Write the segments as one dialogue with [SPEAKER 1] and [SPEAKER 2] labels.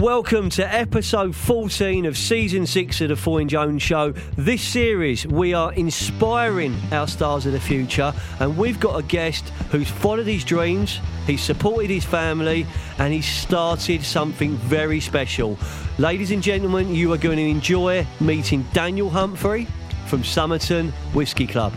[SPEAKER 1] Welcome to episode 14 of season 6 of the Foyne Jones Show. This series, we are inspiring our stars of the future, and we've got a guest who's followed his dreams, he's supported his family, and he's started something very special. Ladies and gentlemen, you are going to enjoy meeting Daniel Humphrey from Somerton Whisky Club.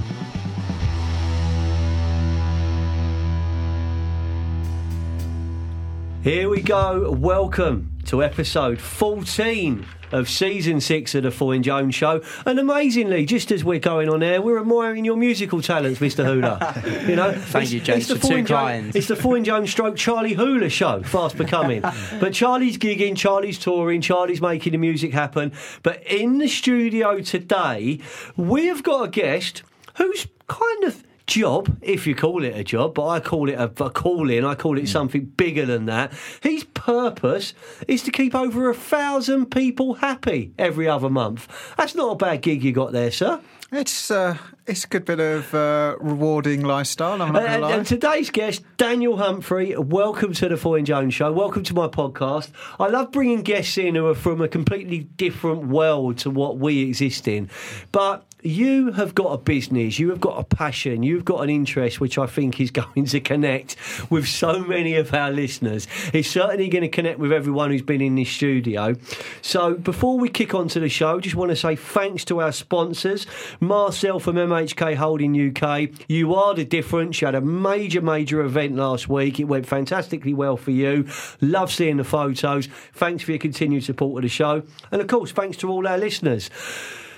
[SPEAKER 1] Here we go. Welcome to episode 14 of season six of the Foyne Jones Show. And amazingly, just as we're going on air, we're admiring your musical talents, Mr. Hula. You know,
[SPEAKER 2] Thank you, James, for
[SPEAKER 1] Foyne
[SPEAKER 2] two
[SPEAKER 1] Jo-
[SPEAKER 2] kinds.
[SPEAKER 1] It's the Foyne Jones stroke Charlie Hula show, fast becoming. but Charlie's gigging, Charlie's touring, Charlie's making the music happen. But in the studio today, we have got a guest who's kind of job, if you call it a job, but I call it a, a calling. I call it something bigger than that. His purpose is to keep over a thousand people happy every other month. That's not a bad gig you got there, sir.
[SPEAKER 3] It's uh, it's a good bit of uh, rewarding lifestyle. I'm not going
[SPEAKER 1] And,
[SPEAKER 3] to lie.
[SPEAKER 1] and today's guest, Daniel Humphrey, welcome to the Foyne Jones Show. Welcome to my podcast. I love bringing guests in who are from a completely different world to what we exist in. But you have got a business, you have got a passion, you've got an interest which I think is going to connect with so many of our listeners. It's certainly going to connect with everyone who's been in this studio. So before we kick on to the show, just want to say thanks to our sponsors, Marcel from MHK Holding UK. You are the difference. You had a major, major event last week. It went fantastically well for you. Love seeing the photos. Thanks for your continued support of the show. And of course, thanks to all our listeners.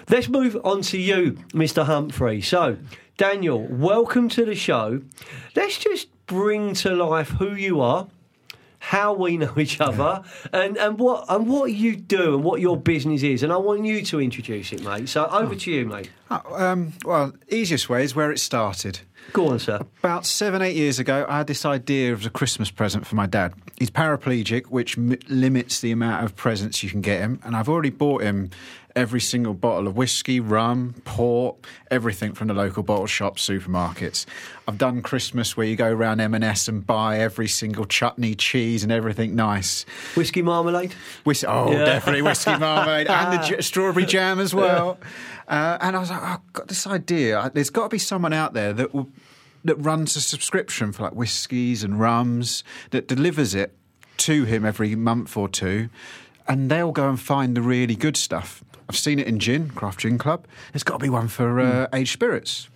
[SPEAKER 1] Let's move on to you, Mr. Humphrey. So, Daniel, welcome to the show. Let's just bring to life who you are, how we know each other, and, and what and what you do and what your business is. And I want you to introduce it, mate. So over to you, mate.
[SPEAKER 3] Oh, um, well, easiest way is where it started.
[SPEAKER 1] Go on, sir.
[SPEAKER 3] About seven, eight years ago, I had this idea of a Christmas present for my dad. He's paraplegic, which m- limits the amount of presents you can get him. And I've already bought him every single bottle of whiskey, rum, port, everything from the local bottle shop, supermarkets. I've done Christmas where you go around M&S and buy every single chutney, cheese, and everything nice.
[SPEAKER 1] Whiskey marmalade.
[SPEAKER 3] Whis- oh,
[SPEAKER 1] Yeah.
[SPEAKER 3] definitely whiskey marmalade and the j- strawberry jam as well. Uh, and I was like, oh, I've got this idea. There's got to be someone out there that will that runs a subscription for like whiskies and rums that delivers it to him every month or two, and they'll go and find the really good stuff. I've seen it in gin, Craft Gin Club. There's got to be one for uh, aged spirits.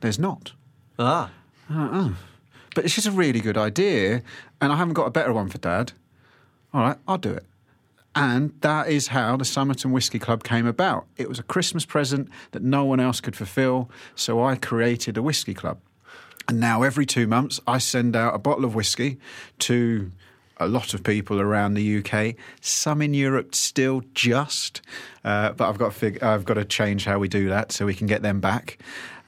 [SPEAKER 3] There's not.
[SPEAKER 1] Ah.
[SPEAKER 3] But it's just a really good idea, and I haven't got a better one for Dad. All right, I'll do it. And that is how the Somerton Whisky Club came about. It was a Christmas present that no one else could fulfill, so I created a whisky club. And now every two months, I send out a bottle of whiskey to a lot of people around the UK. Some in Europe still just, uh, but I've got fig- I've got to change how we do that so we can get them back.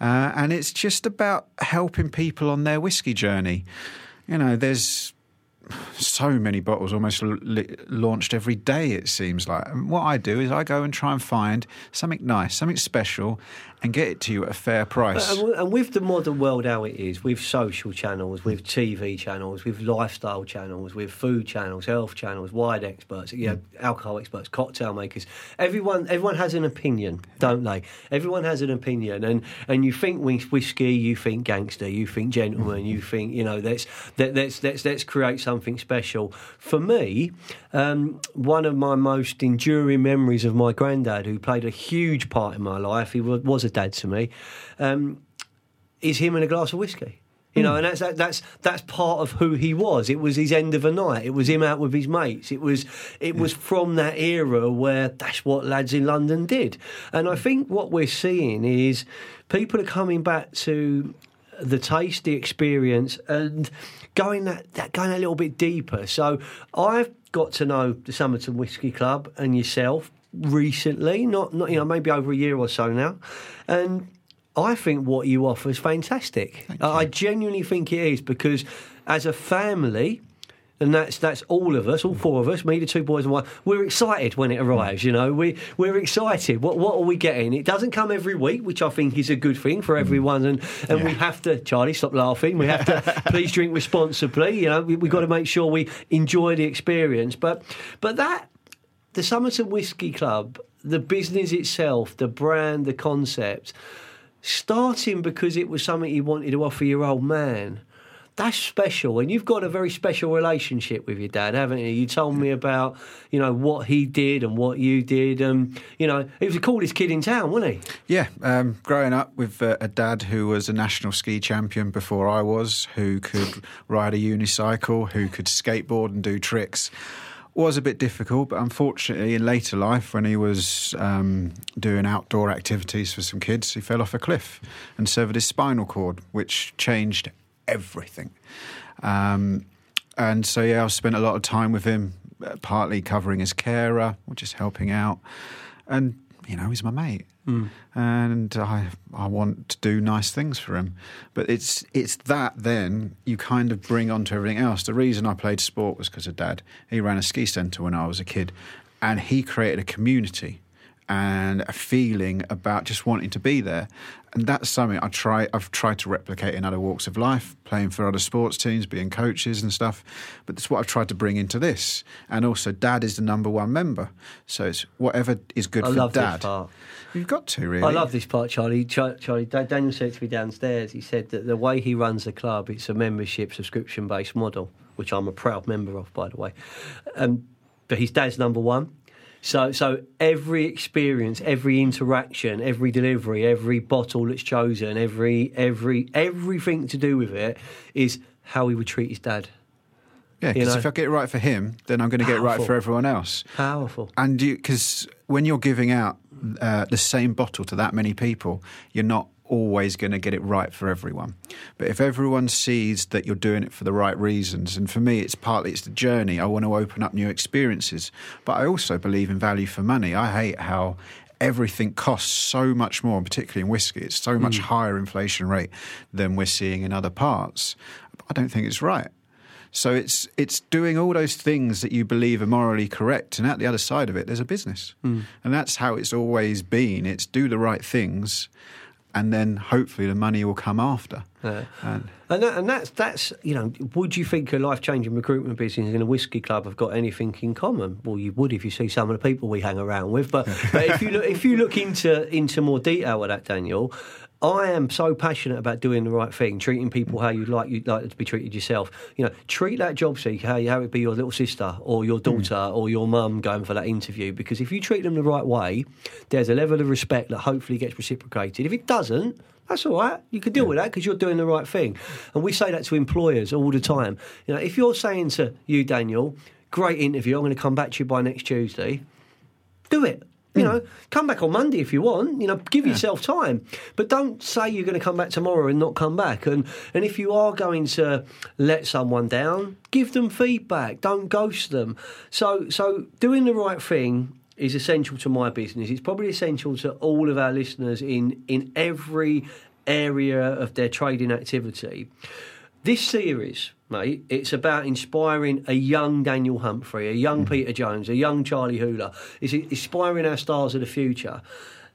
[SPEAKER 3] Uh, and it's just about helping people on their whiskey journey. You know, there's so many bottles almost l- launched every day it seems like and what i do is i go and try and find something nice something special and get it to you at a fair price
[SPEAKER 1] And with the modern world how it is, with social channels, with TV channels, with lifestyle channels, with food channels, health channels, wide experts, you know, alcohol experts, cocktail makers, everyone everyone has an opinion, don't they? Everyone has an opinion, and and you think whis- whiskey, you think gangster, you think gentleman, you think you know let's let, let's let's let's create something special. For me, um, one of my most enduring memories of my granddad, who played a huge part in my life, he was a dad to me. Um, is him and a glass of whiskey. You know, and that's that, that's that's part of who he was. It was his end of a night. It was him out with his mates. It was it was from that era where that's what lads in London did. And I think what we're seeing is people are coming back to the taste, the experience, and going that, that going a little bit deeper. So I've got to know the Somerton Whisky Club and yourself recently, not not you know maybe over a year or so now, and I think what you offer is fantastic. I I genuinely think it is because as a family. And that's that's all of us, all four of us, me, the two boys and one. We're excited when it mm. arrives. You know, we we're excited. What what are we getting? It doesn't come every week, which I think is a good thing for mm. everyone. And and we have to, Charlie, stop laughing. We have to please drink responsibly. You know, we, we've got to make sure we enjoy the experience. But but that the Somerton Whisky Club, the business itself, the brand, the concept, starting because it was something you wanted to offer your old man. That's special, and you've got a very special relationship with your dad, haven't you? You told me about, you know, what he did and what you did, and you know, he was the coolest kid in town, wasn't he?
[SPEAKER 3] Yeah, um, growing up with uh, a dad who was a national ski champion before I was, who could ride a unicycle, who could skateboard and do tricks was a bit difficult, but unfortunately, in later life, when he was um, doing outdoor activities for some kids, he fell off a cliff and severed his spinal cord, which changed everything. Um, and so, yeah, I've spent a lot of time with him, uh, partly covering his carer or just helping out. And, you know, he's my mate. Mm. And I, I want to do nice things for him. But it's, it's that then you kind of bring onto everything else. The reason I played sport was because of dad. He ran a ski centre when I was a kid, and he created a community and a feeling about just wanting to be there. And that's something I try I've tried to replicate in other walks of life, playing for other sports teams, being coaches and stuff. But that's what I've tried to bring into this. And also dad is the number one member. So it's whatever is good
[SPEAKER 1] I
[SPEAKER 3] for
[SPEAKER 1] love
[SPEAKER 3] dad.
[SPEAKER 1] this part.
[SPEAKER 3] You've got to really.
[SPEAKER 1] I love this part, Charlie. Char- Charlie, Daniel said to me downstairs. He said that the way he runs the club, it's a membership subscription based model, which I'm a proud member of, by the way. Um, but his dad's number one. So, so every experience, every interaction, every delivery, every bottle that's chosen, every every everything to do with it is how he would treat his dad.
[SPEAKER 3] Yeah,
[SPEAKER 1] you
[SPEAKER 3] because
[SPEAKER 1] know.
[SPEAKER 3] if I get it right for him, then I'm going to get it right for everyone else.
[SPEAKER 1] Powerful.
[SPEAKER 3] And you, because when you're giving out uh, the same bottle to that many people, you're not always going to get it right for everyone. But if everyone sees that you're doing it for the right reasons, and for me, it's partly it's the journey. I want to open up new experiences, but I also believe in value for money. I hate how everything costs so much more, and particularly in whiskey. It's so much mm. higher inflation rate than we're seeing in other parts. I don't think it's right. So it's it's doing all those things that you believe are morally correct, and at the other side of it, there's a business, mm. and that's how it's always been. It's do the right things, and then hopefully the money will come after.
[SPEAKER 1] Yeah.
[SPEAKER 3] And
[SPEAKER 1] And, that, and that's that's you know, would you think a life changing recruitment business and a whiskey club have got anything in common? Well, you would if you see some of the people we hang around with. But, but if you look if you look into into more detail with that, Daniel. I am so passionate about doing the right thing, treating people how you'd like you'd like to be treated yourself. You know, treat that job seeker how you how it be your little sister or your hmm. daughter or your mum going for that interview. Because if you treat them the right way, there's a level of respect that hopefully gets reciprocated. If it doesn't, that's all right. You can deal with that because you're doing the right thing. And we say that to employers all the time. You know, if you're saying to you, Daniel, great interview, I'm going to come back to you by next Tuesday, do it. You hmm. know, come back on Monday if you want. You know, give yourself time, but don't say you're going to come back tomorrow and not come back. And and if you are going to let someone down, give them feedback. Don't ghost them. So so doing the right thing is essential to my business. It's probably essential to all of our listeners in in every area of their trading activity. This series, mate, it's about inspiring a young Daniel Humphrey, a young mm. Peter Jones, a young Charlie Hooler. It's inspiring our stars of the future.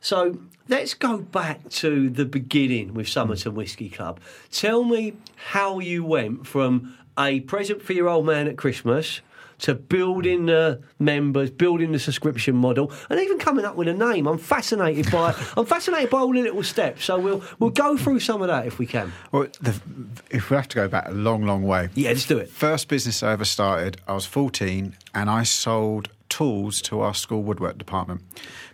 [SPEAKER 1] So let's go back to the beginning with Somerton mm. Whisky Club. Tell me how you went from a present for your old man at Christmas to building the members, building the subscription model, and even coming up with a name. I'm fascinated by I'm fascinated by all the little steps. So we'll we'll go through some of that if we can.
[SPEAKER 3] well, the, if we have to go back a long, long way,
[SPEAKER 1] Yeah, let's do it.
[SPEAKER 3] First business I ever started, I was 14 and I sold tools to our school woodwork department.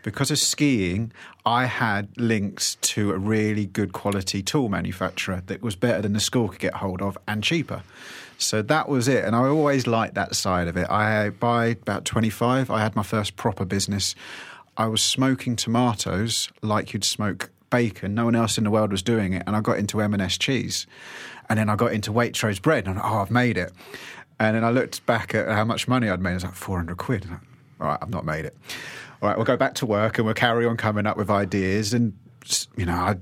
[SPEAKER 3] Because of skiing, I had links to a really good quality tool manufacturer that was better than the school could get hold of and cheaper. So that was it. And I always liked that side of it. I by about 25, I had my first proper business. I was smoking tomatoes like you'd smoke bacon. No one else in the world was doing it, and I got into M&S cheese, and then I got into Waitrose bread, and oh, I've made it. And then I looked back at how much money I'd made. I was like, 400 quid. I- All right, I've not made it. All right, we'll go back to work and we'll carry on coming up with ideas. And, you know, I,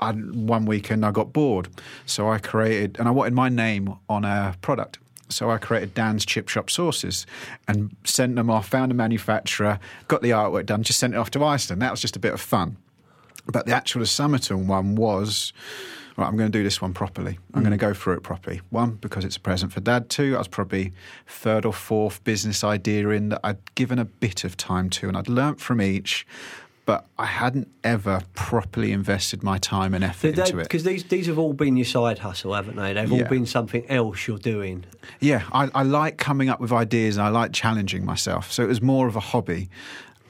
[SPEAKER 3] I, one weekend I got bored. So I created, and I wanted my name on a product. So I created Dan's Chip Shop sauces and sent them off, found a manufacturer, got the artwork done, just sent it off to Iceland. That was just a bit of fun. But the actual Somerton one was right, I'm going to do this one properly. I'm going to mm. go through it properly. One, because it's a present for dad. Two, I was probably third or fourth business idea in that I'd given a bit of time to and I'd learnt from each. But I hadn't ever properly invested my time and effort into it.
[SPEAKER 1] Because these, these have all been your side hustle, haven't they? They've
[SPEAKER 3] Yeah.
[SPEAKER 1] all been something else you're doing.
[SPEAKER 3] Yeah, I, I like coming up with ideas and I like challenging myself. So it was more of a hobby.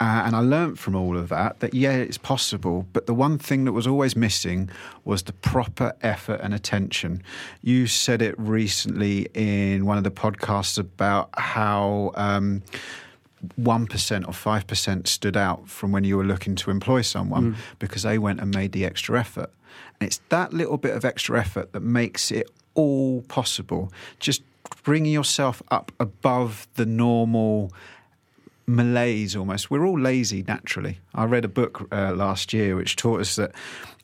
[SPEAKER 3] Uh, and I learnt from all of that that, yeah, it's possible. But the one thing that was always missing was the proper effort and attention. You said it recently in one of the podcasts about how. Um, 1% or 5% stood out from when you were looking to employ someone because they went and made the extra effort. And it's that little bit of extra effort that makes it all possible. Just bringing yourself up above the normal malaise almost. We're all lazy naturally. I read a book uh, last year which taught us that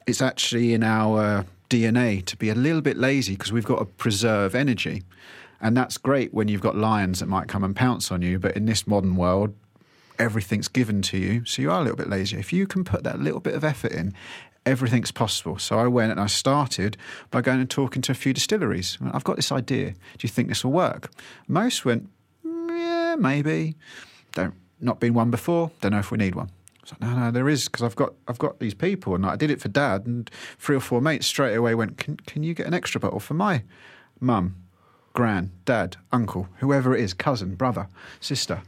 [SPEAKER 3] it's actually in our DNA to be a little bit lazy because we've got to preserve energy. And that's great when you've got lions that might come and pounce on you. But in this modern world, everything's given to you. So you are a little bit lazy. If you can put that little bit of effort in, everything's possible. So I went and I started by going and talking to a few distilleries. I've got this idea. Do you think this will work? Most went, "Mm, yeah, maybe. Don't not been one before. Don't know if we need one. I was like, no, no, there is because I've got I've got these people, and I did it for Dad, and three or four mates straight away went, can can you get an extra bottle for my mum, gran, dad, uncle, whoever it is, cousin, brother, sister.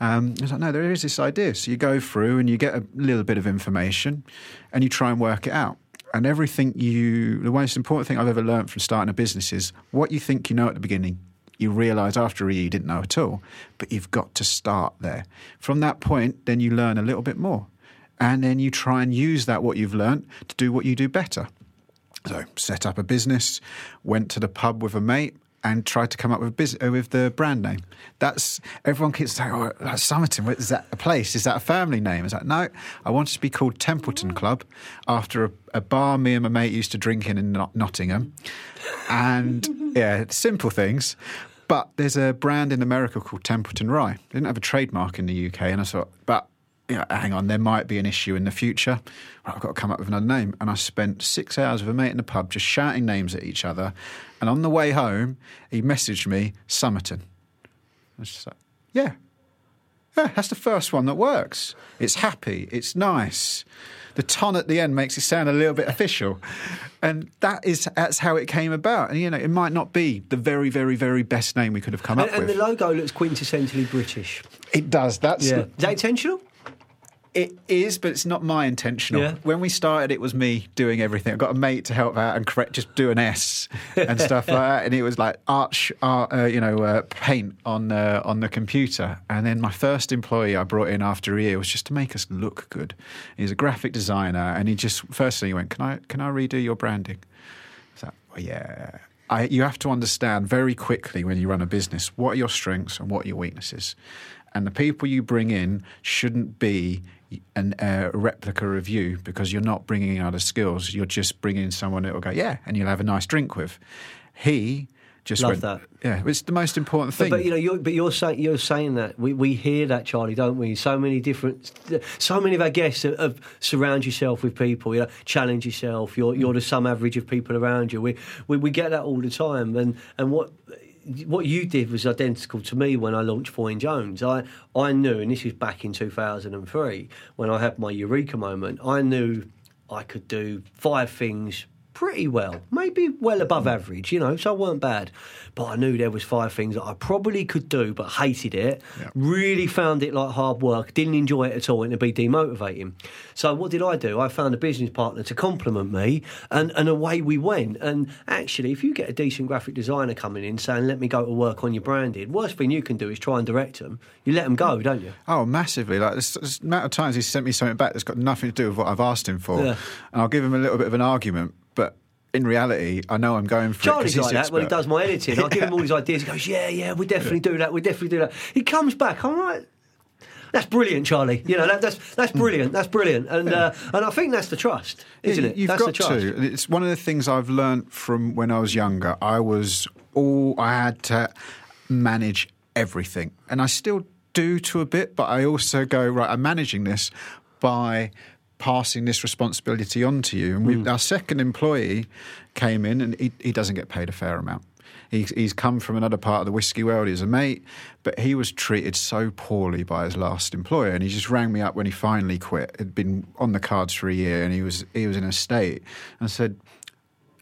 [SPEAKER 3] Um, I was like, no, there is this idea. So you go through and you get a little bit of information, and you try and work it out. And everything you, the most important thing I've ever learned from starting a business is what you think you know at the beginning you realise after a year you didn't know at all. But you've got to start there. From that point, then you learn a little bit more. And then you try and use that, what you've learned, to do what you do better. So, set up a business, went to the pub with a mate, and tried to come up with, uh, with the brand name. That's everyone keeps saying, "Oh, that's Is that a place? Is that a family name?" It's like, no, I wanted to be called Templeton Club after a, a bar me and my mate used to drink in in Not- Nottingham, and yeah, simple things. But there's a brand in America called Templeton Rye. They didn't have a trademark in the UK, and I thought, but you know, hang on, there might be an issue in the future. I've got to come up with another name. And I spent six hours with a mate in the pub just shouting names at each other. And on the way home, he messaged me, Somerton. I was just like, yeah. Yeah, that's the first one that works. It's happy, it's nice. The ton at the end makes it sound a little bit official. And that is that's how it came about. And you know, it might not be the very, very, very best name we could have come
[SPEAKER 1] And,
[SPEAKER 3] up
[SPEAKER 1] and
[SPEAKER 3] with.
[SPEAKER 1] And the logo looks quintessentially British.
[SPEAKER 3] it does. That's
[SPEAKER 1] Is that intentional?
[SPEAKER 3] It is, but it's not my intentional.
[SPEAKER 1] Yeah.
[SPEAKER 3] When we started, it was me doing everything. I got a mate to help out and correct, just do an S and stuff like that. And it was like arch, art, uh, you know, uh, paint on uh, on the computer. And then my first employee I brought in after a year was just to make us look good. He's a graphic designer, and he just first thing he went, "Can I can I redo your branding?" So, well, yeah. I, you have to understand very quickly when you run a business what are your strengths and what are your weaknesses. And the people you bring in shouldn't be an, uh, a replica of you because you're not bringing in other skills. You're just bringing someone that will go, yeah, and you'll have a nice drink with. He just
[SPEAKER 1] Love
[SPEAKER 3] went,
[SPEAKER 1] that.
[SPEAKER 3] yeah, it's the most important
[SPEAKER 1] But,
[SPEAKER 3] thing.
[SPEAKER 1] but you know, you're, but you're saying you're saying that we, we hear that, Charlie, don't we? So many different, so many of our guests have, have surround yourself with people. You know, challenge yourself. You're you're the sum average of people around you. We, we we get that all the time. And and what what you did was identical to me when I launched Foyne Jones. I I knew, and this was back in 2003 when I had my eureka moment. I knew I could do five things pretty well, maybe well above average, you know, so I weren't bad. But I knew there was five things that I probably could do, but hated it.
[SPEAKER 3] Yeah.
[SPEAKER 1] Really found it like hard work. Didn't enjoy it at all, and it'd be demotivating. So what did I do? I found a business partner to compliment me, and, and away we went. And actually, if you get a decent graphic designer coming in saying, "Let me go to work on your branded," worst thing you can do is try and direct them. You let them go, don't you?
[SPEAKER 3] Oh, massively! Like this amount of times he's sent me something back that's got nothing to do with what I've asked him for,
[SPEAKER 1] Yeah.
[SPEAKER 3] and I'll give him a little bit of an argument. In reality, I know I'm going for
[SPEAKER 1] Charlie's
[SPEAKER 3] it
[SPEAKER 1] like that when he does my editing. I give him all his ideas. He goes, "Yeah, yeah, we definitely do that. We definitely do that." He comes back. I'm like. That's brilliant, Charlie. You know that, that's that's brilliant. That's brilliant, and uh, and I think that's the trust, isn't
[SPEAKER 3] Yeah,
[SPEAKER 1] it?
[SPEAKER 3] You've
[SPEAKER 1] that's
[SPEAKER 3] got
[SPEAKER 1] the trust.
[SPEAKER 3] to. It's one of the things I've learned from when I was younger. I was all I had to. manage everything. And I still do to a bit, but I also go, right, I'm managing this by passing this responsibility on to you. And we, hmm. our second employee came in and he, he doesn't get paid a fair amount. He's, he's come from another part of the whiskey world. He's a mate, but he was treated so poorly by his last employer. And he just rang me up when he finally quit. It'd been on the cards for a year, and he was he was in a state. And said,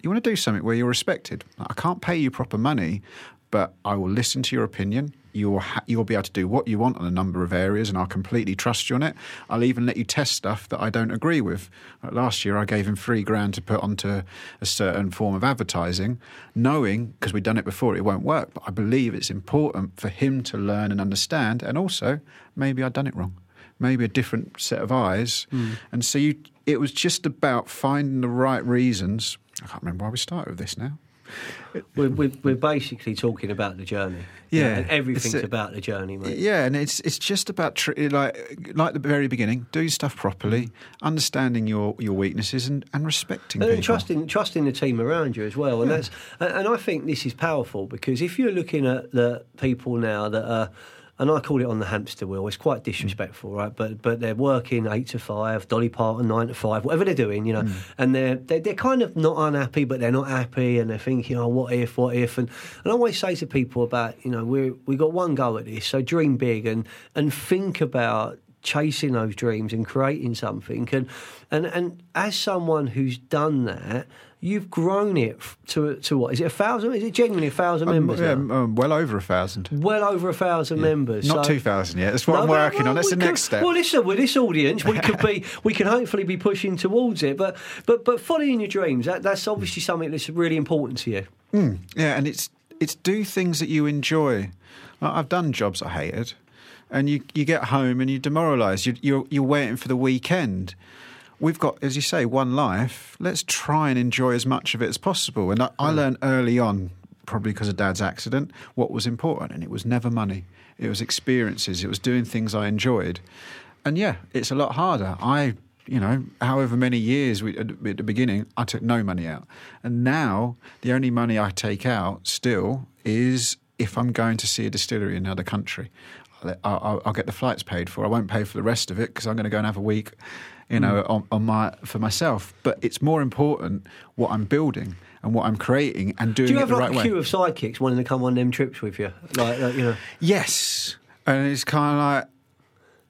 [SPEAKER 3] "You want to do something where you're respected? I can't pay you proper money, but I will listen to your opinion. You'll ha- you'll be able to do what you want on a number of areas, and I'll completely trust you on it. I'll even let you test stuff that I don't agree with. Like last year, I gave him three grand to put onto a certain form of advertising, knowing because we'd done it before it won't work. But I believe it's important for him to learn and understand, and also maybe I'd done it wrong. Maybe a different set of eyes, hmm. and so you. It was just about finding the right reasons. I can't remember why we started with this now.
[SPEAKER 1] We're, we're, we're basically talking about the journey.
[SPEAKER 3] Yeah,
[SPEAKER 1] and everything's
[SPEAKER 3] a-
[SPEAKER 1] about the journey, mate.
[SPEAKER 3] Yeah, and it's it's just about tr- like like the very beginning, do your stuff properly, understanding your, your weaknesses and, and respecting
[SPEAKER 1] And
[SPEAKER 3] people.
[SPEAKER 1] trusting trusting the team around you as well, and that's and and I think this is powerful because if you're looking at the people now that are. And I call it on the hamster wheel. It's quite disrespectful, right? But but they're working eight to five, Dolly Parton nine to five, whatever they're doing, you know. Hmm. And they're, they're they're kind of not unhappy, but they're not happy, and they're thinking, oh, what if, what if? And, and I always say to people about, you know, we we got one go at this, so dream big and and think about chasing those dreams and creating something. And and and as someone who's done that, you've grown it to to what is it a thousand? Is it genuinely a thousand
[SPEAKER 3] Um,
[SPEAKER 1] members?
[SPEAKER 3] yeah, um, well over a thousand.
[SPEAKER 1] Well over a thousand members.
[SPEAKER 3] Not
[SPEAKER 1] so-
[SPEAKER 3] two thousand yet. That's what
[SPEAKER 1] No,
[SPEAKER 3] I'm working
[SPEAKER 1] well,
[SPEAKER 3] on. That's the
[SPEAKER 1] could-
[SPEAKER 3] next step.
[SPEAKER 1] Well, listen, with this audience, we could be, we can hopefully be pushing towards it. But, but, but following your dreams, that, that's obviously something that's really important to you.
[SPEAKER 3] Yeah, and it's it's do things that you enjoy. I've done jobs I hated, and you you get home and you're demoralised. You, you're you're waiting for the weekend. We've got, as you say, one life. Let's try and enjoy as much of it as possible. And I, I hmm. learned early on, probably because of Dad's accident, what was important, and it was never money. It was experiences. It was doing things I enjoyed. And yeah, it's a lot harder. I you know, however many years we, at the beginning, I took no money out. And now the only money I take out still is if I'm going to see a distillery in another country. I'll, I'll, I'll get the flights paid for. I won't pay for the rest of it because I'm going to go and have a week, you know, mm. on, on my for myself. But it's more important what I'm building and what I'm creating and doing
[SPEAKER 1] Do you
[SPEAKER 3] it
[SPEAKER 1] have
[SPEAKER 3] the
[SPEAKER 1] like
[SPEAKER 3] right
[SPEAKER 1] a
[SPEAKER 3] way.
[SPEAKER 1] queue of sidekicks wanting to come on them trips with you? Like, like, you know.
[SPEAKER 3] Yes, and it's kind of like,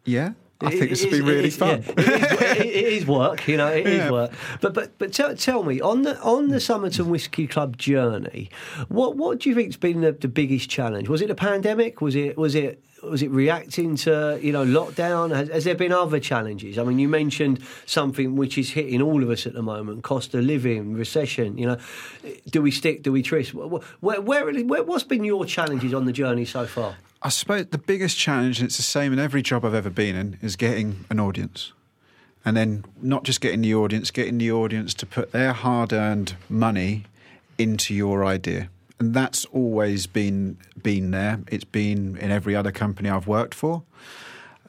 [SPEAKER 3] yeah, I think this would be really
[SPEAKER 1] is-
[SPEAKER 3] fun.
[SPEAKER 1] yeah, it, is, it- is work, you know. It is
[SPEAKER 3] Yeah.
[SPEAKER 1] work. But but but tell, tell me on the on the Somerton Whisky Club journey, what what do you think's been the, the biggest challenge? Was it the pandemic? Was it was it was it reacting to you know lockdown? Has, has there been other challenges? I mean, you mentioned something which is hitting all of us at the moment: cost of living, recession. You know, do we stick? Do we twist? Where, where, where what's been your challenges on the journey so far?
[SPEAKER 3] I suppose the biggest challenge, and it's the same in every job I've ever been in, is getting an audience. And then not just getting the audience, getting the audience to put their hard earned money into your idea. And that's always been been there. It's been in every other company I've worked for.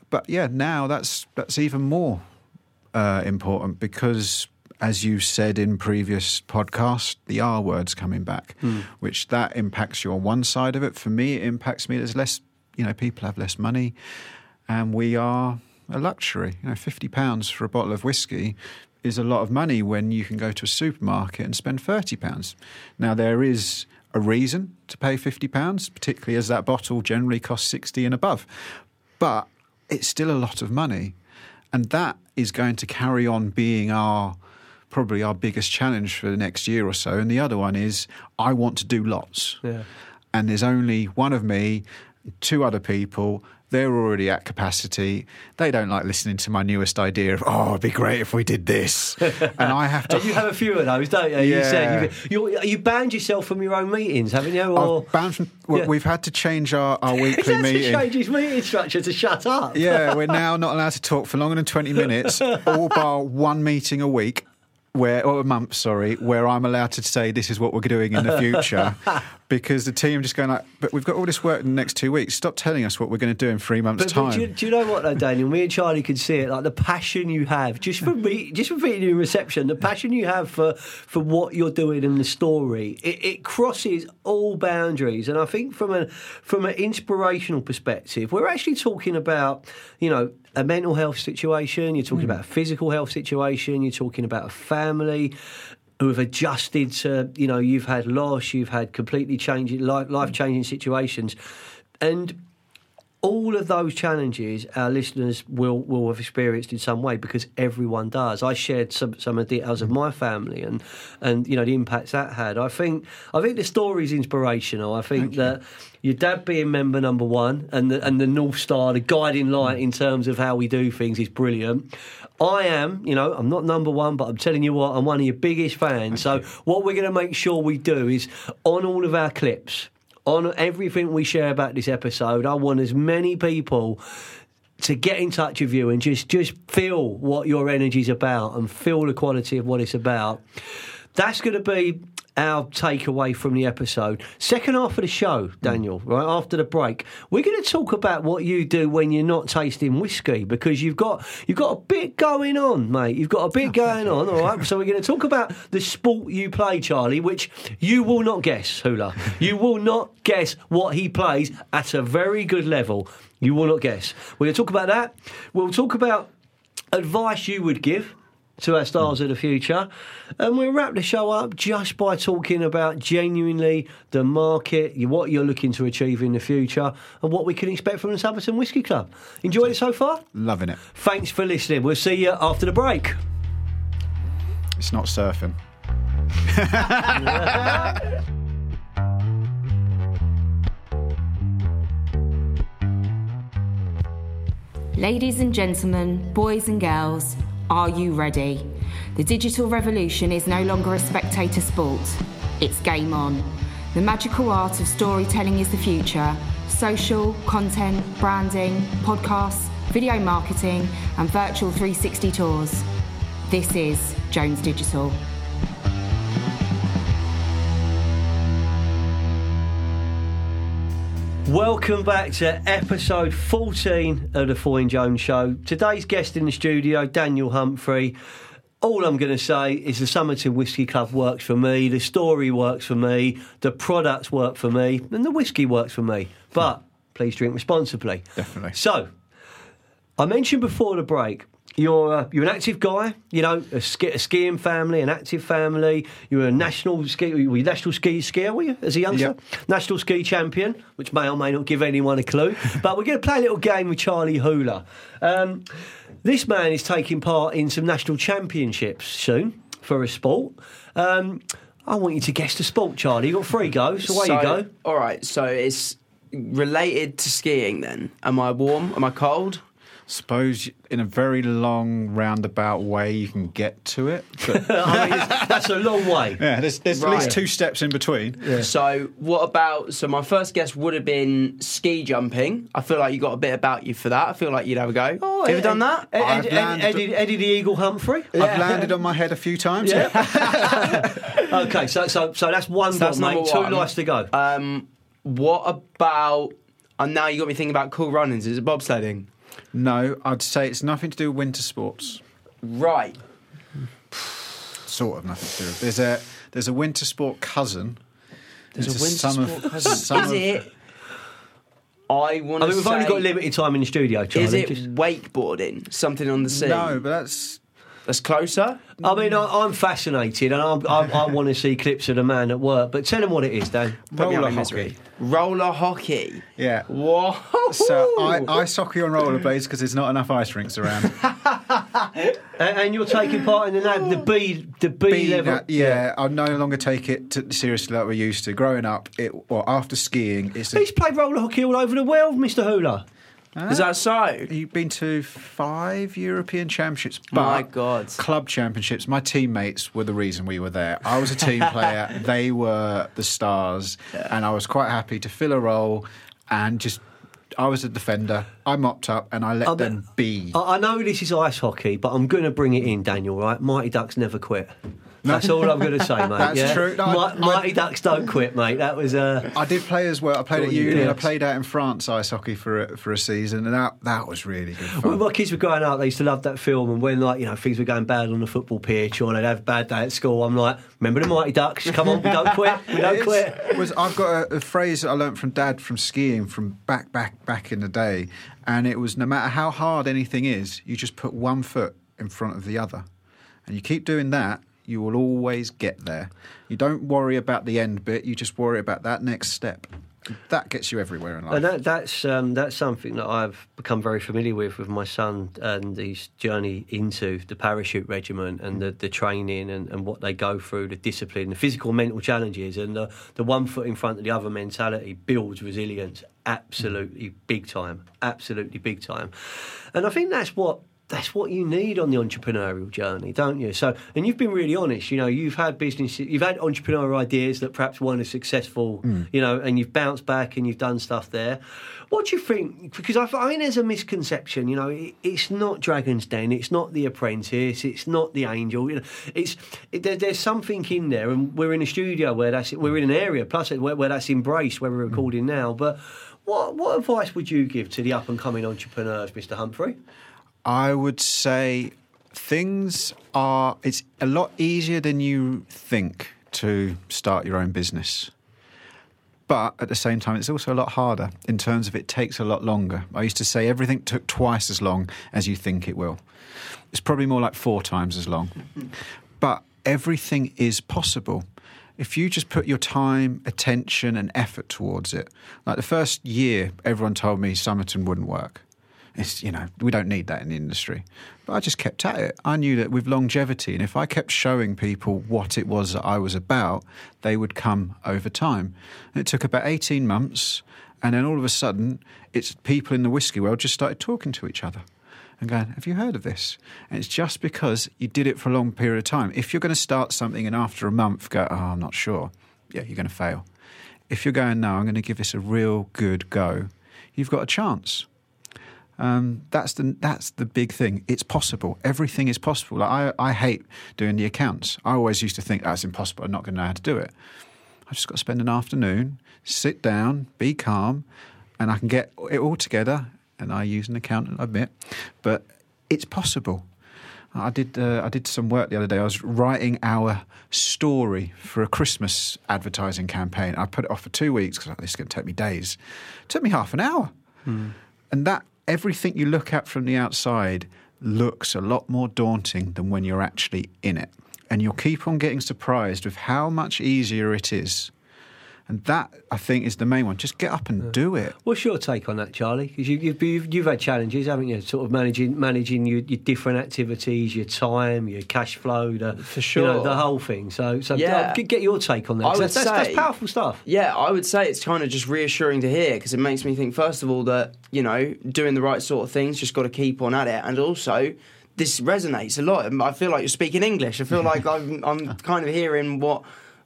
[SPEAKER 3] But yeah, now that's that's even more uh, important because, as you said in previous podcasts, the R word's coming back, hmm. which that impacts you on one side of it. For me, it impacts me. There's less, you know, people have less money, and we are a luxury. You know, fifty pounds for a bottle of whiskey is a lot of money when you can go to a supermarket and spend thirty pounds. Now there is a reason to pay fifty pounds, particularly as that bottle generally costs sixty and above, but it's still a lot of money, and that is going to carry on being our probably our biggest challenge for the next year or so. And the other one is I want to do lots,
[SPEAKER 1] Yeah.
[SPEAKER 3] and there's only one of me, two other people. They're already at capacity. They don't like listening to my newest idea of, oh, it'd be great if we did this. and I have to.
[SPEAKER 1] You have a few of those, don't you? You said
[SPEAKER 3] Yeah.
[SPEAKER 1] you, you, you banned yourself from your own meetings, haven't you? Or
[SPEAKER 3] banned from, well,
[SPEAKER 1] Yeah.
[SPEAKER 3] We've had to change our, our weekly meeting.
[SPEAKER 1] change his meeting structure to shut up.
[SPEAKER 3] Yeah, we're now not allowed to talk for longer than 20 minutes, all bar one meeting a week, where oh, or a month, sorry, where I'm allowed to say this is what we're doing in the future. because the team just going like, but we've got all this work in the next two weeks. Stop telling us what we're going to do in three months'
[SPEAKER 1] But,
[SPEAKER 3] time.
[SPEAKER 1] but do, you, do you know what though, Daniel? Me and Charlie can see it, like the passion you have just for me, just for being in reception, the passion you have for for what you're doing in the story. It, it crosses all boundaries, and I think from a from an inspirational perspective, we're actually talking about you know a mental health situation. You're talking hmm. about a physical health situation. You're talking about a family who have adjusted to, you know, you've had loss, you've had completely changing, life changing situations. And all of those challenges our listeners will, will have experienced in some way because everyone does. I shared some, some of the details of my family and, and you know the impacts that had. I think I think the story's inspirational. I think that your dad being member number one and the, and the North Star, the guiding light in terms of how we do things is brilliant. I am, you know, I'm not number one, but I'm telling you what, I'm one of your biggest fans. so what we're going to make sure we do is on all of our clips on everything we share about this episode, I want as many people to get in touch with you and just just feel what your energy's about and feel the quality of what it's about. That's going to be our takeaway from the episode. Second half of the show, Daniel, mm. right after the break, we're going to talk about what you do when you're not tasting whiskey because you've got you've got a bit going on, mate. You've got a bit oh, going on, all right. So we're going to talk about the sport you play, Charlie, which you will not guess, Hula. You will not guess what he plays at a very good level. You will not guess. We're going to talk about that. We'll talk about advice you would give to our stars of the future. And we'll wrap the show up just by talking about genuinely the market, what you're looking to achieve in the future, and what we can expect from the Southampton Whisky Club. Enjoyed it so far?
[SPEAKER 3] Loving it.
[SPEAKER 1] Thanks for listening. We'll see you after the break.
[SPEAKER 3] It's not surfing.
[SPEAKER 2] Ladies and gentlemen, boys and girls, are you ready? The digital revolution is no longer a spectator sport, it's game on. The magical art of storytelling is the future. Social, content, branding, podcasts, video marketing, and virtual 360 tours. This is Jones Digital.
[SPEAKER 1] Welcome back to episode 14 of the Foyne Jones Show. Today's guest in the studio, Daniel Humphrey. All I'm going to say is the Somerton Whisky Club works for me, the story works for me, the products work for me, and the whiskey works for me. But please drink responsibly.
[SPEAKER 3] Definitely.
[SPEAKER 1] So, I mentioned before the break. You're uh, you're an active guy, you know, a, ski, a skiing family, an active family. You're a national ski, were you national ski skier, were you as a youngster?
[SPEAKER 3] Yep.
[SPEAKER 1] National ski champion, which may or may not give anyone a clue. but we're going to play a little game with Charlie Hula. Um, this man is taking part in some national championships soon for a sport. Um, I want you to guess the sport, Charlie. You've got three goes. Away you go.
[SPEAKER 4] All right, so it's related to skiing then. Am I warm? Am I cold?
[SPEAKER 3] Suppose in a very long roundabout way you can get to it. But
[SPEAKER 1] I mean, that's a long way.
[SPEAKER 3] yeah, there's, there's at least two steps in between.
[SPEAKER 4] So what about? So my first guess would have been ski jumping. I feel like you got a bit about you for that. I feel like you'd have a go.
[SPEAKER 1] Oh,
[SPEAKER 4] have you
[SPEAKER 1] Ed-
[SPEAKER 4] done that?
[SPEAKER 1] Ed-
[SPEAKER 3] I've
[SPEAKER 1] Ed-
[SPEAKER 3] landed-
[SPEAKER 1] Eddie, Eddie the Eagle Humphrey.
[SPEAKER 3] I've landed on my head a few times.
[SPEAKER 1] Yeah. okay, so so so that's one
[SPEAKER 4] So
[SPEAKER 1] gone,
[SPEAKER 4] that's
[SPEAKER 1] mate. Two
[SPEAKER 4] one.
[SPEAKER 1] lives to go.
[SPEAKER 4] Um, what about? And now you got me thinking about cool runnings. Is it bobsledding?
[SPEAKER 3] No, I'd say it's nothing to do with winter sports.
[SPEAKER 4] Right.
[SPEAKER 3] Sort of nothing to do with. There's a there's a winter sport cousin.
[SPEAKER 4] There's a winter
[SPEAKER 3] some of-
[SPEAKER 4] sport cousin. Is it? I want
[SPEAKER 1] I
[SPEAKER 4] to
[SPEAKER 1] mean, we've
[SPEAKER 4] say.
[SPEAKER 1] only got limited time in the studio, Charlie.
[SPEAKER 4] is it
[SPEAKER 1] Just-
[SPEAKER 4] wakeboarding? Something on the sea?
[SPEAKER 3] No, but that's
[SPEAKER 4] That's closer.
[SPEAKER 1] I mean, I, I'm fascinated, and I'm, I, I want to see clips of the man at work. But tell him what it is, Dan.
[SPEAKER 4] Put me out
[SPEAKER 3] roller
[SPEAKER 4] of my misery.
[SPEAKER 3] hockey.
[SPEAKER 4] Roller hockey.
[SPEAKER 3] Yeah.
[SPEAKER 4] Whoa.
[SPEAKER 3] So I, ice hockey on rollerblades because there's not enough ice rinks around.
[SPEAKER 1] And, and you're taking part in the nav, the B, the B,
[SPEAKER 3] Being
[SPEAKER 1] level.
[SPEAKER 3] at- yeah, I no longer take it to, seriously like we used to. Growing up, it or after skiing, it's. A,
[SPEAKER 1] He's played roller hockey all over the world, Mr. Hula.
[SPEAKER 4] Is that so?
[SPEAKER 3] You've been to five European championships, but
[SPEAKER 4] My God.
[SPEAKER 3] club championships. My teammates were the reason we were there. I was a team player; they were the stars, and I was quite happy to fill a role and just. I was a defender. I mopped up and I let
[SPEAKER 1] I bet-
[SPEAKER 3] them be.
[SPEAKER 1] I know this is ice hockey, but I'm going to bring it in, Daniel. Right? Mighty Ducks never quit. That's all I'm going to say, mate.
[SPEAKER 3] That's
[SPEAKER 1] yeah?
[SPEAKER 3] true. No,
[SPEAKER 1] Mi- Mighty Ducks don't quit, mate. That was uh,
[SPEAKER 3] I did play as well. I played at uni. and I played out in France ice hockey for a, for a season, and that that was really good Fun.
[SPEAKER 1] When my kids were growing up, they used to love that film, and when like you know things were going bad on the football pitch or they'd have a bad day at school, I'm like, remember the Mighty Ducks? Come on, we don't quit, we don't
[SPEAKER 3] It's-
[SPEAKER 1] quit.
[SPEAKER 3] Was I've got a, a phrase that I learned from Dad from skiing from back back back in the day, and it was no matter how hard anything is, you just put one foot in front of the other, and you keep doing that. You will always get there. You don't worry about the end bit. You just worry about that next step. That gets you everywhere in life.
[SPEAKER 1] And that, that's um, that's something that I've become very familiar with with my son and his journey into the parachute regiment and the, the training and, and what they go through, the discipline, the physical mental challenges, and the, the one foot in front of the other mentality builds resilience absolutely big time, absolutely big time. And I think that's what that's what you need on the entrepreneurial journey, don't you? So, and you've been really honest. You know, you've had business, you've had entrepreneurial ideas that perhaps weren't as successful. Hmm. You know, and you've bounced back and you've done stuff there. What do you think? Because I, I mean, there's a misconception. You know, it, it's not Dragon's Den, it's not The Apprentice, it's not The Angel. You know, it's it, there, there's something in there, and we're in a studio where that's we're in an area plus where, where that's embraced, where we're recording hmm. now. But what what advice would you give to the up and coming entrepreneurs, Mr. Humphrey?
[SPEAKER 3] I would say things are, it's a lot easier than you think to start your own business. But at the same time, it's also a lot harder in terms of it takes a lot longer. I used to say everything took twice as long as you think it will. It's probably more like four times as long. But everything is possible. If you just put your time, attention, and effort towards it. Like the first year, everyone told me Somerton wouldn't work. It's, you know, we don't need that in the industry. But I just kept at it. I knew that with longevity, and if I kept showing people what it was that I was about, they would come over time. And it took about 18 months, and then all of a sudden, it's people in the whiskey world just started talking to each other and going, Have you heard of this? And it's just because you did it for a long period of time. If you're going to start something and after a month go, Oh, I'm not sure, yeah, you're going to fail. If you're going, No, I'm going to give this a real good go, you've got a chance. Um, that's the that's the big thing. It's possible. Everything is possible. Like I, I hate doing the accounts. I always used to think that's impossible. I'm not going to know how to do it. I've just got to spend an afternoon, sit down, be calm, and I can get it all together. And I use an accountant, I admit, but it's possible. I did uh, I did some work the other day. I was writing our story for a Christmas advertising campaign. I put it off for two weeks because this is going to take me days. It took me half an hour, and that everything you look at from the outside looks a lot more daunting than when you're actually in it. And you'll keep on getting surprised with how much easier it is. And that, I think, is the main one. Just get up and do it.
[SPEAKER 1] What's your take on that, Charlie? Because you, you've, you've you've had challenges, haven't you? Sort of managing managing your, your different activities, your time, your cash flow, the,
[SPEAKER 4] For
[SPEAKER 1] you know,
[SPEAKER 4] sure.
[SPEAKER 1] the whole thing. So, so
[SPEAKER 4] Yeah.
[SPEAKER 1] uh, get get your take on that.
[SPEAKER 4] I
[SPEAKER 1] 'cause
[SPEAKER 4] would
[SPEAKER 1] that's, that's, that's powerful stuff.
[SPEAKER 4] Yeah, I would say it's kind of just reassuring to hear because it makes me think, first of all, that, you know, doing the right sort of things, just got to keep on at it. And also, this resonates a lot. I feel like you're speaking English. I feel like I'm, I'm kind of hearing what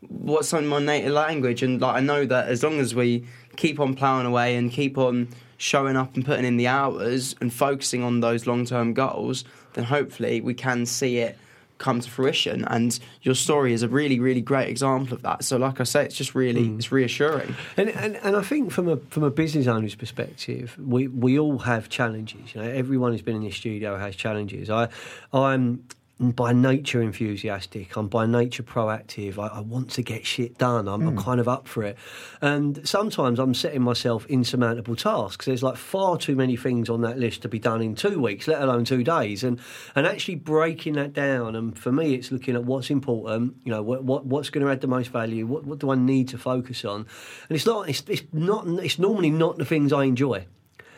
[SPEAKER 4] what's on my native language. And like I know that as long as we keep on ploughing away and keep on showing up and putting in the hours and focusing on those long term goals, then hopefully we can see it come to fruition and your story is a really really great example of that so like i say it's just really mm. it's reassuring
[SPEAKER 1] And, and and I think from a from a business owner's perspective, we we all have challenges. You know, everyone who's been in this studio has challenges. I I'm by nature enthusiastic. I'm by nature proactive. I, I want to get shit done. I'm, I'm hmm. kind of up for it. And sometimes I'm setting myself insurmountable tasks. There's like far too many things on that list to be done in two weeks, let alone two days. And and actually breaking that down. And for me, it's looking at what's important. You know, what, what what's going to add the most value. What what do I need to focus on? And it's not. It's, it's not. It's normally not the things I enjoy.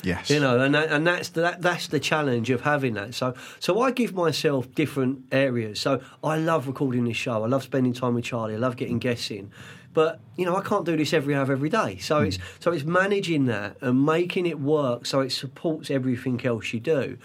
[SPEAKER 3] Yes.
[SPEAKER 1] You know, and that, and that's the, that, that's the challenge of having that. So so I give myself different areas. So I love recording this show. I love spending time with Charlie. I love getting guests in. But you know, I can't do this every hour, every day. So it's so it's managing that and making it work so it supports everything else you do.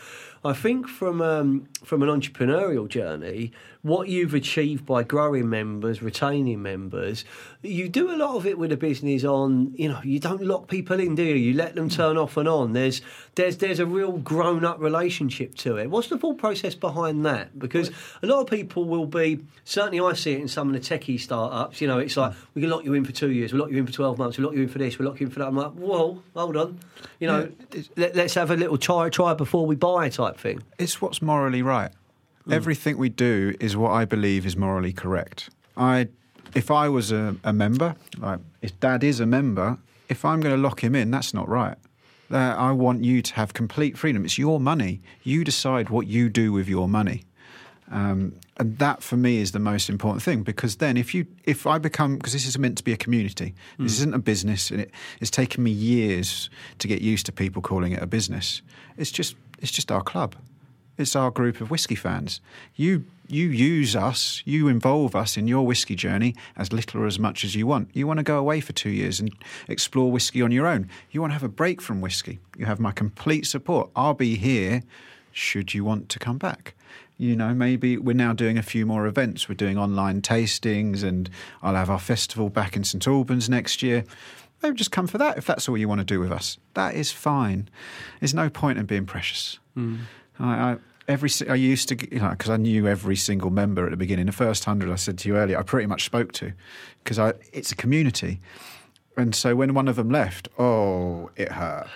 [SPEAKER 1] I think from um, from an entrepreneurial journey, what you've achieved by growing members, retaining members, you do a lot of it with a business on. You know, you don't lock people in, do you? You let them turn off and on. There's there's there's a real grown up relationship to it. What's the thought process behind that? Because a lot of people will be certainly I see it in some of the techie startups. You know, it's like we can lock you in for two years, we lock you in for twelve months, we lock you in for this, we lock you in for that. I'm like, whoa, hold on. You know, let, let's have a little try try before we buy type thing.
[SPEAKER 3] It's what's morally right. Everything we do is what I believe is morally correct. I, if I was a, a member, like if Dad is a member, if I'm going to lock him in, that's not right. Uh, I want you to have complete freedom. It's your money. You decide what you do with your money. Um, and that for me is the most important thing because then if you if I become because this is meant to be a community this isn't a business and it, it's taken me years to get used to people calling it a business it's just it's just our club it's our group of whiskey fans you you use us you involve us in your whiskey journey as little or as much as you want you want to go away for two years and explore whiskey on your own you want to have a break from whiskey you have my complete support I'll be here should you want to come back you know, maybe we're now doing a few more events. We're doing online tastings, and I'll have our festival back in St Albans next year. Maybe just come for that if that's all you want to do with us. That is fine. There's no point in being precious. Hmm. I, I, every I used to, you know, because I knew every single member at the beginning. The first hundred I said to you earlier, I pretty much spoke to, because it's a community. And so when one of them left, oh, it hurt.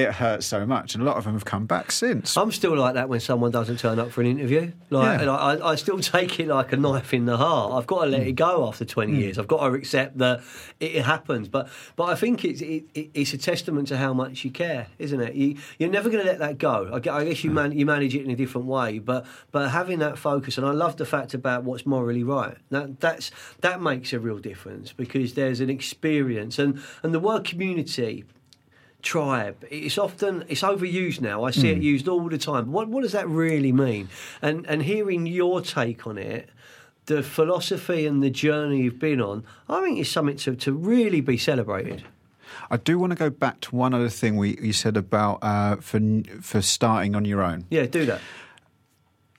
[SPEAKER 3] It hurt so much, and a lot of them have come back since.
[SPEAKER 1] I'm still like that when someone doesn't turn up for an interview. Like,
[SPEAKER 3] Yeah.
[SPEAKER 1] I, I still take it like a knife in the heart. I've got to let it go after 20 mm. years. I've got to accept that it, happens. But but I think it's it, it, it's a testament to how much you care, isn't it? You, you're never going to let that go. I, I guess you mm. man, you manage it in a different way, but but having that focus, and I love the fact about what's morally right. That that's that makes a real difference because there's an experience, and and the word community tribe. It's often it's overused now. I see it used all the time. What what does that really mean? And and hearing your take on it, the philosophy and the journey you've been on, I think it's something to, to really be celebrated.
[SPEAKER 3] I do want to go back to one other thing we you said about uh, for for starting on your own.
[SPEAKER 1] Yeah, do that.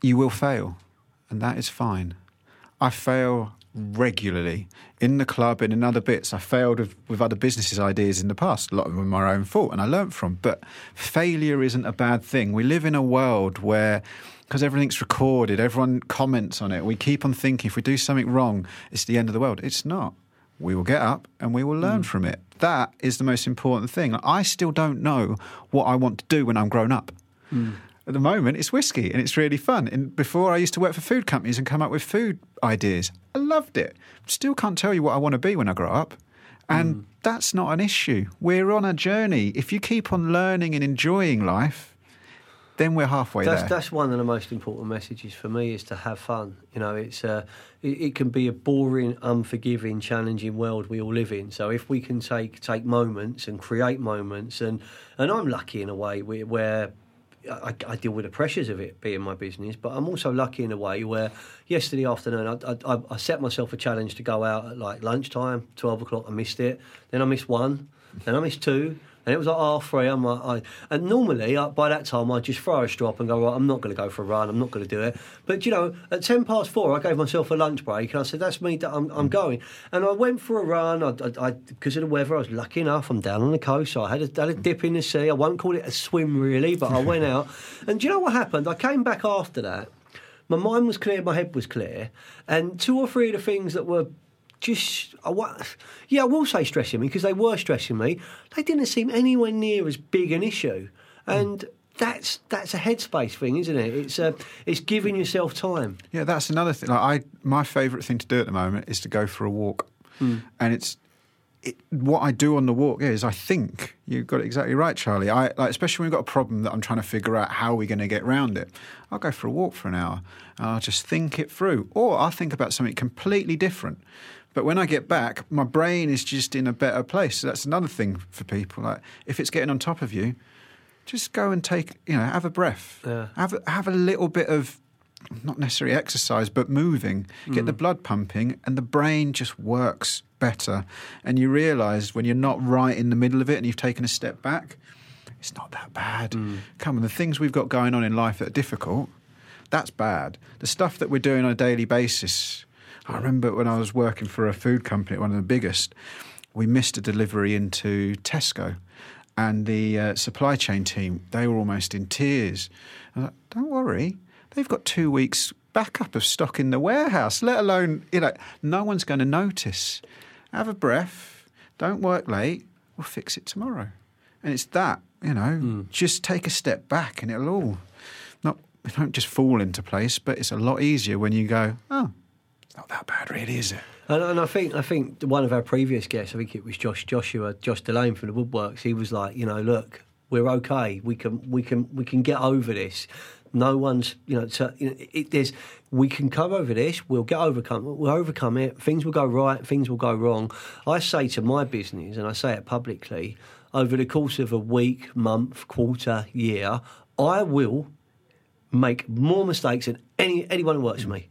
[SPEAKER 3] You will fail, and that is fine. I fail regularly in the club and in other bits. I failed with, with other businesses' ideas in the past. A lot of them were my own fault, and I learnt from. But failure isn't a bad thing. We live in a world where. Because everything's recorded, everyone comments on it. We keep on thinking if we do something wrong, it's the end of the world. It's not. We will get up and we will learn mm. from it. That is the most important thing. I still don't know what I want to do when I'm grown up. Mm. At the moment, it's whiskey and it's really fun. And before, I used to work for food companies and come up with food ideas. I loved it. Still can't tell you what I want to be when I grow up. And that's not an issue. We're on a journey. If you keep on learning and enjoying life, then we're halfway
[SPEAKER 1] That's
[SPEAKER 3] there.
[SPEAKER 1] that's one of the most important messages for me is to have fun. You know, it's uh, it, it can be a boring, unforgiving, challenging world we all live in. So if we can take take moments and create moments, and and I'm lucky in a way where. where I, I deal with the pressures of it being my business, but I'm also lucky in a way where yesterday afternoon I, I, I set myself a challenge to go out at like lunchtime, twelve o'clock. I missed it. Then I missed one. Then I missed two. And it was like half three. I'm like, I, and normally I, by that time I'd just throw a strop and go, right, I'm not going to go for a run. I'm not going to do it. But you know, at ten past four, I gave myself a lunch break and I said, that's me. I'm, I'm mm. going. And I went for a run. I, I, because of the weather, I was lucky enough. I'm down on the coast, so I had a, had a dip in the sea. I won't call it a swim really, but I went out. And do you know what happened? I came back after that. My mind was clear, my head was clear, and two or three of the things that were just I yeah, I will say stressing me because they were stressing me. They didn't seem anywhere near as big an issue, and that's that's a headspace thing, isn't it? It's uh, it's giving yourself time.
[SPEAKER 3] Yeah, that's another thing. Like I, my favourite thing to do at the moment is to go for a walk, and it's it, what I do on the walk is I think you've got it exactly right, Charlie. I like, especially when we've got a problem that I'm trying to figure out how we're going to get round it. I'll go for a walk for an hour and I'll just think it through, or I'll think about something completely different. But when I get back, my brain is just in a better place. So that's another thing for people. Like if it's getting on top of you, just go and take you know have a breath,
[SPEAKER 1] Yeah.
[SPEAKER 3] have a, have a little bit of not necessarily exercise, but moving, get the mm. blood pumping, and the brain just works better. And you realise when you're not right in the middle of it and you've taken a step back, it's not that bad. Mm. Come on, the things we've got going on in life that are difficult, that's bad. The stuff that we're doing on a daily basis. I remember when I was working for a food company, one of the biggest, we missed a delivery into Tesco. And the uh, supply chain team, they were almost in tears. Like, don't worry, they've got two weeks backup of stock in the warehouse, let alone, you know, no one's going to notice. Have a breath, don't work late, we'll fix it tomorrow. And it's that, you know, just take a step back and it'll all not it won't just fall into place, but it's a lot easier when you go, oh, not that bad, really, is it?
[SPEAKER 1] And, and I think I think one of our previous guests, I think it was Josh Joshua, Josh Delane from the Woodworks. He was like, you know, look, we're okay. We can we can we can get over this. No one's, you know, so, you know it, there's we can come over this. We'll get overcome. We'll overcome it. Things will go right. Things will go wrong. I say to my business, and I say it publicly, over the course of a week, month, quarter, year, I will make more mistakes than any anyone who works for me.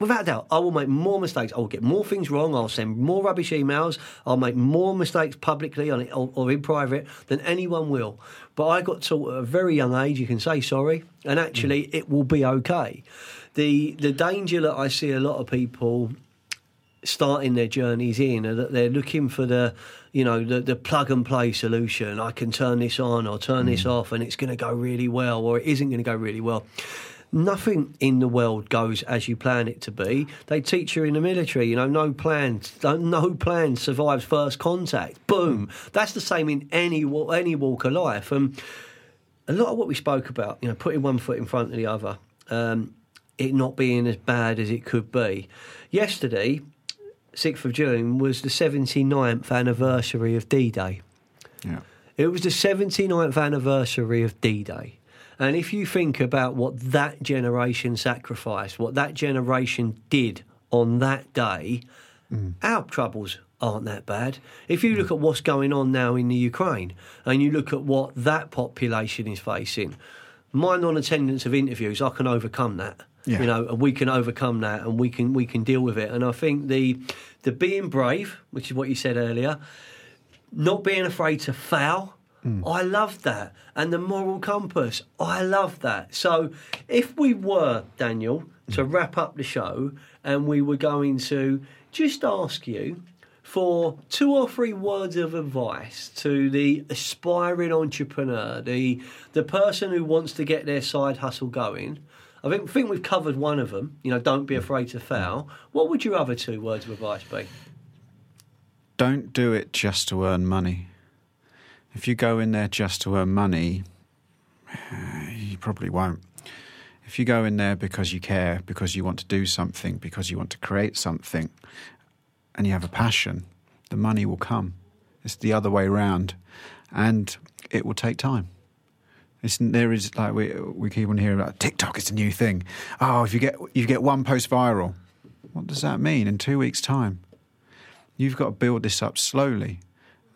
[SPEAKER 1] Without doubt, I will make more mistakes. I will get more things wrong. I'll send more rubbish emails. I'll make more mistakes publicly on it or, or in private than anyone will. But I got taught at a very young age. You can say sorry, and actually, mm. it will be okay. The the danger that I see a lot of people starting their journeys in are that they're looking for the you know the, the plug and play solution i can turn this on or turn this mm. off and it's going to go really well or it isn't going to go really well nothing in the world goes as you plan it to be they teach you in the military you know no plan no plan survives first contact boom that's the same in any any walk of life and a lot of what we spoke about you know putting one foot in front of the other um, it not being as bad as it could be yesterday 6th of June was the 79th anniversary of D Day.
[SPEAKER 3] Yeah.
[SPEAKER 1] It was the 79th anniversary of D Day. And if you think about what that generation sacrificed, what that generation did on that day, mm. our troubles aren't that bad. If you mm. look at what's going on now in the Ukraine and you look at what that population is facing, my non attendance of interviews, I can overcome that.
[SPEAKER 3] Yeah.
[SPEAKER 1] You know, and we can overcome that and we can we can deal with it. And I think the the being brave, which is what you said earlier, not being afraid to fail. I love that. And the moral compass, oh, I love that. So if we were, Daniel, to mm. wrap up the show and we were going to just ask you for two or three words of advice to the aspiring entrepreneur, the the person who wants to get their side hustle going. I think, think we've covered one of them. You know, don't be afraid to fail. What would your other two words of advice be?
[SPEAKER 3] Don't do it just to earn money. If you go in there just to earn money, eh, you probably won't. If you go in there because you care, because you want to do something, because you want to create something, and you have a passion, the money will come. It's the other way round, and it will take time. It's, there is like we we keep on hearing about TikTok is a new thing. Oh, if you get you get one post viral, what does that mean in two weeks' time? You've got to build this up slowly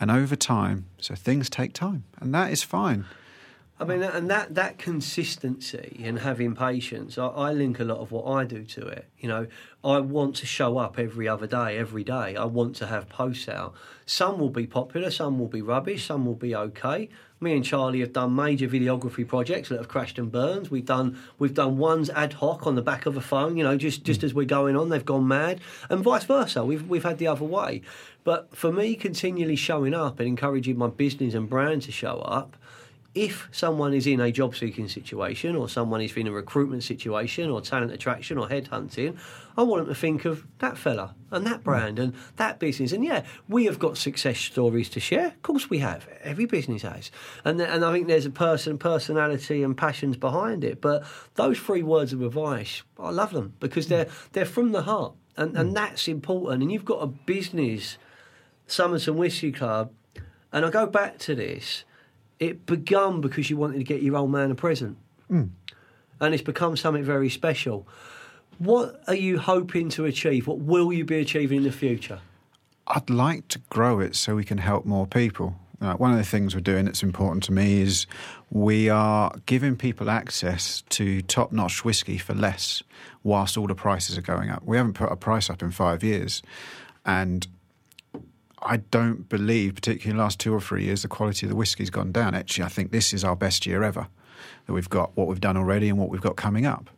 [SPEAKER 3] and over time. So things take time, and that is fine.
[SPEAKER 1] I mean, and that that consistency and having patience, I, I link a lot of what I do to it. You know, I want to show up every other day, every day. I want to have posts out. Some will be popular, some will be rubbish, some will be okay. Me and Charlie have done major videography projects that have crashed and burned. We've done we've done ones ad hoc on the back of a phone. You know, just just as we're going on, they've gone mad, and vice versa. We've we've had the other way. But for me, continually showing up and encouraging my business and brand to show up if someone is in a job seeking situation or someone is in a recruitment situation or talent attraction or headhunting, I want them to think of that fella and that hmm. brand and that business. And yeah, we have got success stories to share. Of course, we have. Every business has. And, th- and I think there's a person, personality, and passions behind it. But those three words of advice, I love them because they're, hmm. they're from the heart. And, and hmm. that's important. And you've got a business, Somerton Whisky Club. And I go back to this it begun because you wanted to get your old man a present. And it's become something very special. What are you hoping to achieve? What will you be achieving in the future?
[SPEAKER 3] I'd like to grow it so we can help more people. Uh, one of the things we're doing that's important to me is we are giving people access to top notch whiskey for less whilst all the prices are going up. We haven't put a price up in five years. And I don't believe, particularly in the last two or three years, the quality of the whiskey's gone down. Actually, I think this is our best year ever that we've got what we've done already and what we've got coming up.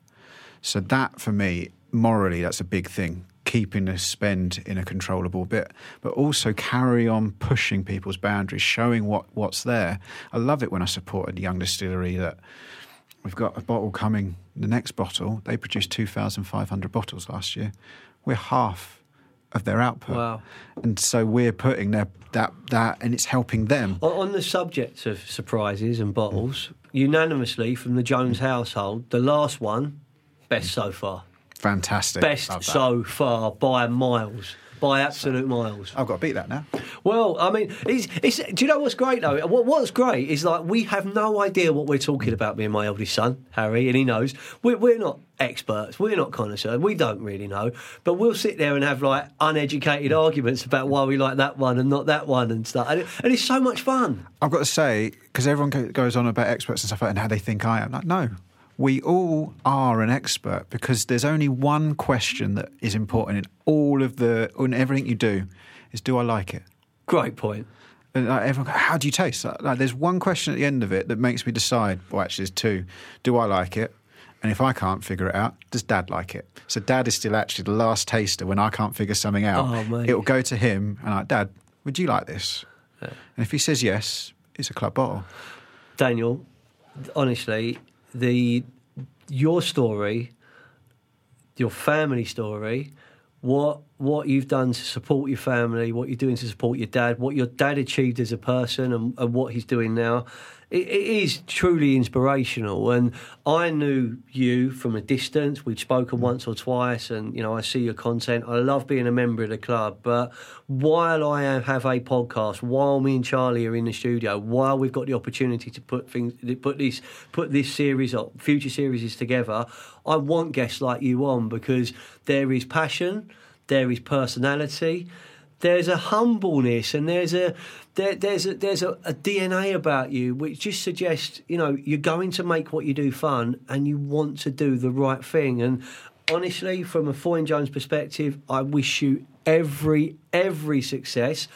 [SPEAKER 3] So, that for me, morally, that's a big thing keeping the spend in a controllable bit, but also carry on pushing people's boundaries, showing what, what's there. I love it when I support a young distillery that we've got a bottle coming, the next bottle, they produced 2,500 bottles last year. We're half of their output.
[SPEAKER 1] Wow.
[SPEAKER 3] And so we're putting their, that, that, and it's helping them.
[SPEAKER 1] On- On the subject of surprises and bottles, unanimously from the Jones household, the last one, best so far.
[SPEAKER 3] Fantastic.
[SPEAKER 1] Best so far by miles. By absolute miles.
[SPEAKER 3] I've got to beat that now.
[SPEAKER 1] Well, I mean, it's, it's, do you know what's great though? What, what's great is like we have no idea what we're talking about. Me and my eldest son, Harry, and he knows. We're, we're not experts. We're not connoisseurs. We don't really know. But we'll sit there and have like uneducated arguments about why we like that one and not that one and stuff. And, it, and it's so much fun.
[SPEAKER 3] I've got to say, because everyone goes on about experts and stuff like that and how they think I am. Like, no, we all are an expert because there's only one question that is important in all of the, in everything you do, is do I like it?
[SPEAKER 1] Great point.
[SPEAKER 3] And like, everyone, go, how do you taste? Like, like, there's one question at the end of it that makes me decide. Well, actually, there's two. Do I like it? And if I can't figure it out, does Dad like it? So Dad is still actually the last taster when I can't figure something out.
[SPEAKER 1] Oh,
[SPEAKER 3] it will go to him and like, Dad, would you like this? And if he says yes, it's a club bottle.
[SPEAKER 1] Daniel, honestly, the your story, your family story, what what you've done to support your family, what you're doing to support your dad, what your dad achieved as a person, and, and what he's doing now, it, it is truly inspirational. And I knew you from a distance. We'd spoken mm. once or twice, and you know I see your content. I love being a member of the club, but while I have a podcast, while me and Charlie are in the studio, while we've got the opportunity to put things, put this, put this series up, future series together, I want guests like you on because there is passion, there is personality, there's a humbleness, and there's a there, there's a there's a, a DNA about you which just suggests you know you're going to make what you do fun, and you want to do the right thing. And honestly, from a Foyne Jones perspective, I wish you every every success.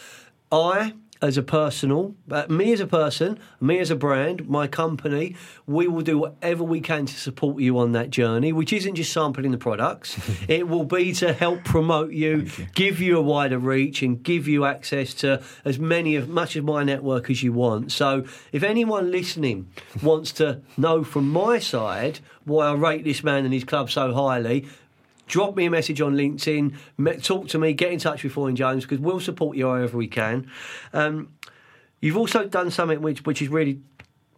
[SPEAKER 1] I as a personal, uh, me as a person, me as a brand, my company, we will do whatever we can to support you on that journey, which isn't just sampling the products. it will be to help promote you, give you a wider reach, and give you access to as many of much of my network as you want. So, if anyone listening wants to know from my side why I rate this man and his club so highly, drop me a message on LinkedIn, talk to me, get in touch with Foyne Jones because we'll support you however we can. Um, you've also done something which which is really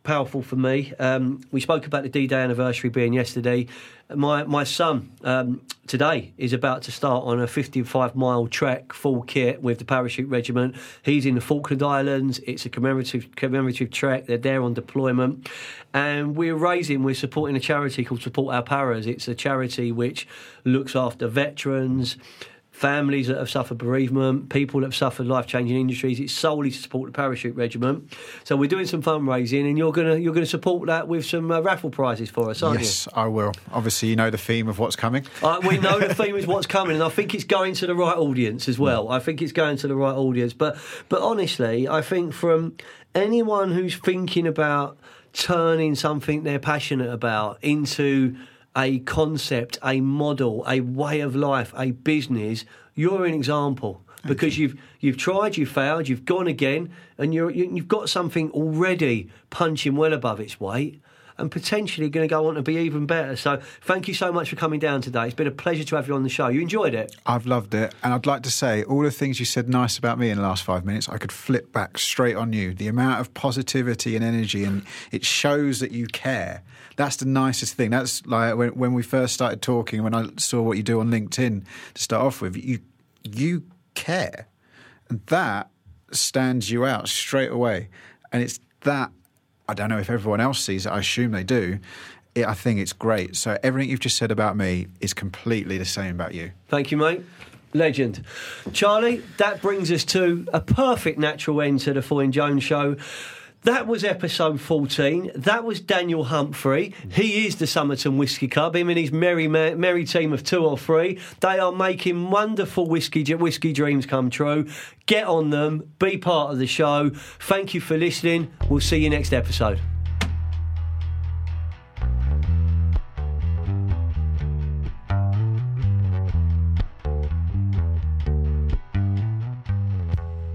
[SPEAKER 1] powerful for me. Um, we spoke about the D-Day anniversary being yesterday. My my son um, today is about to start on a 55 mile trek, full kit with the parachute regiment. He's in the Falkland Islands. It's a commemorative commemorative trek. They're there on deployment, and we're raising. We're supporting a charity called Support Our Paras. It's a charity which looks after veterans families that have suffered bereavement, people that have suffered life changing injuries. It's solely to support the parachute regiment. So we're doing some fundraising, and you're gonna you're gonna support that with some uh, raffle prizes for us, aren't you?
[SPEAKER 3] Yes, I will. Obviously, you know the theme of what's coming.
[SPEAKER 1] Uh, we know the theme is what's coming, and I think it's going to the right audience as well. I think it's going to the right audience. But but honestly, I think from anyone who's thinking about turning something they're passionate about into a concept, a model, a way of life, a business, you're an example because you've you've tried, you've failed, you've gone again, and you're you, you've got something already punching well above its weight. And potentially going to go on to be even better. So, thank you so much for coming down today. It's been a pleasure to have you on the show. You enjoyed it?
[SPEAKER 3] I've loved it. And I'd like to say all the things you said nice about me in the last five minutes, I could flip back straight on you. The amount of positivity and energy, and it shows that you care. That's the nicest thing. That's like when, when we first started talking, when I saw what you do on LinkedIn to start off with, you, you care. And that stands you out straight away. And it's that, I don't know if everyone else sees it, I assume they do. It, I think it's great. So everything you've just said about me is completely the same about you.
[SPEAKER 1] Thank you, mate. Legend. Charlie, that brings us to a perfect natural end to the Foyne Jones show. That was episode 14. That was Daniel Humphrey. He is the Somerton Whisky Club. Him and his merry, merry team of two or three. They are making wonderful whiskey, whiskey dreams come true. Get on them. Be part of the show. Thank you for listening. We'll see you next episode.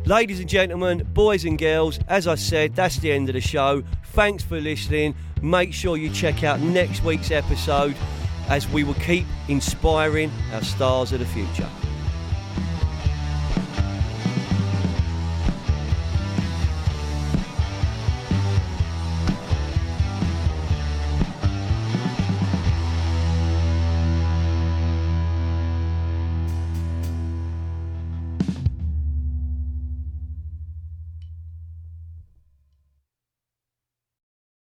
[SPEAKER 1] Ladies and gentlemen, boys and girls, as I said, that's the end of the show. Thanks for listening. Make sure you check out next week's episode as we will keep inspiring our stars of the future.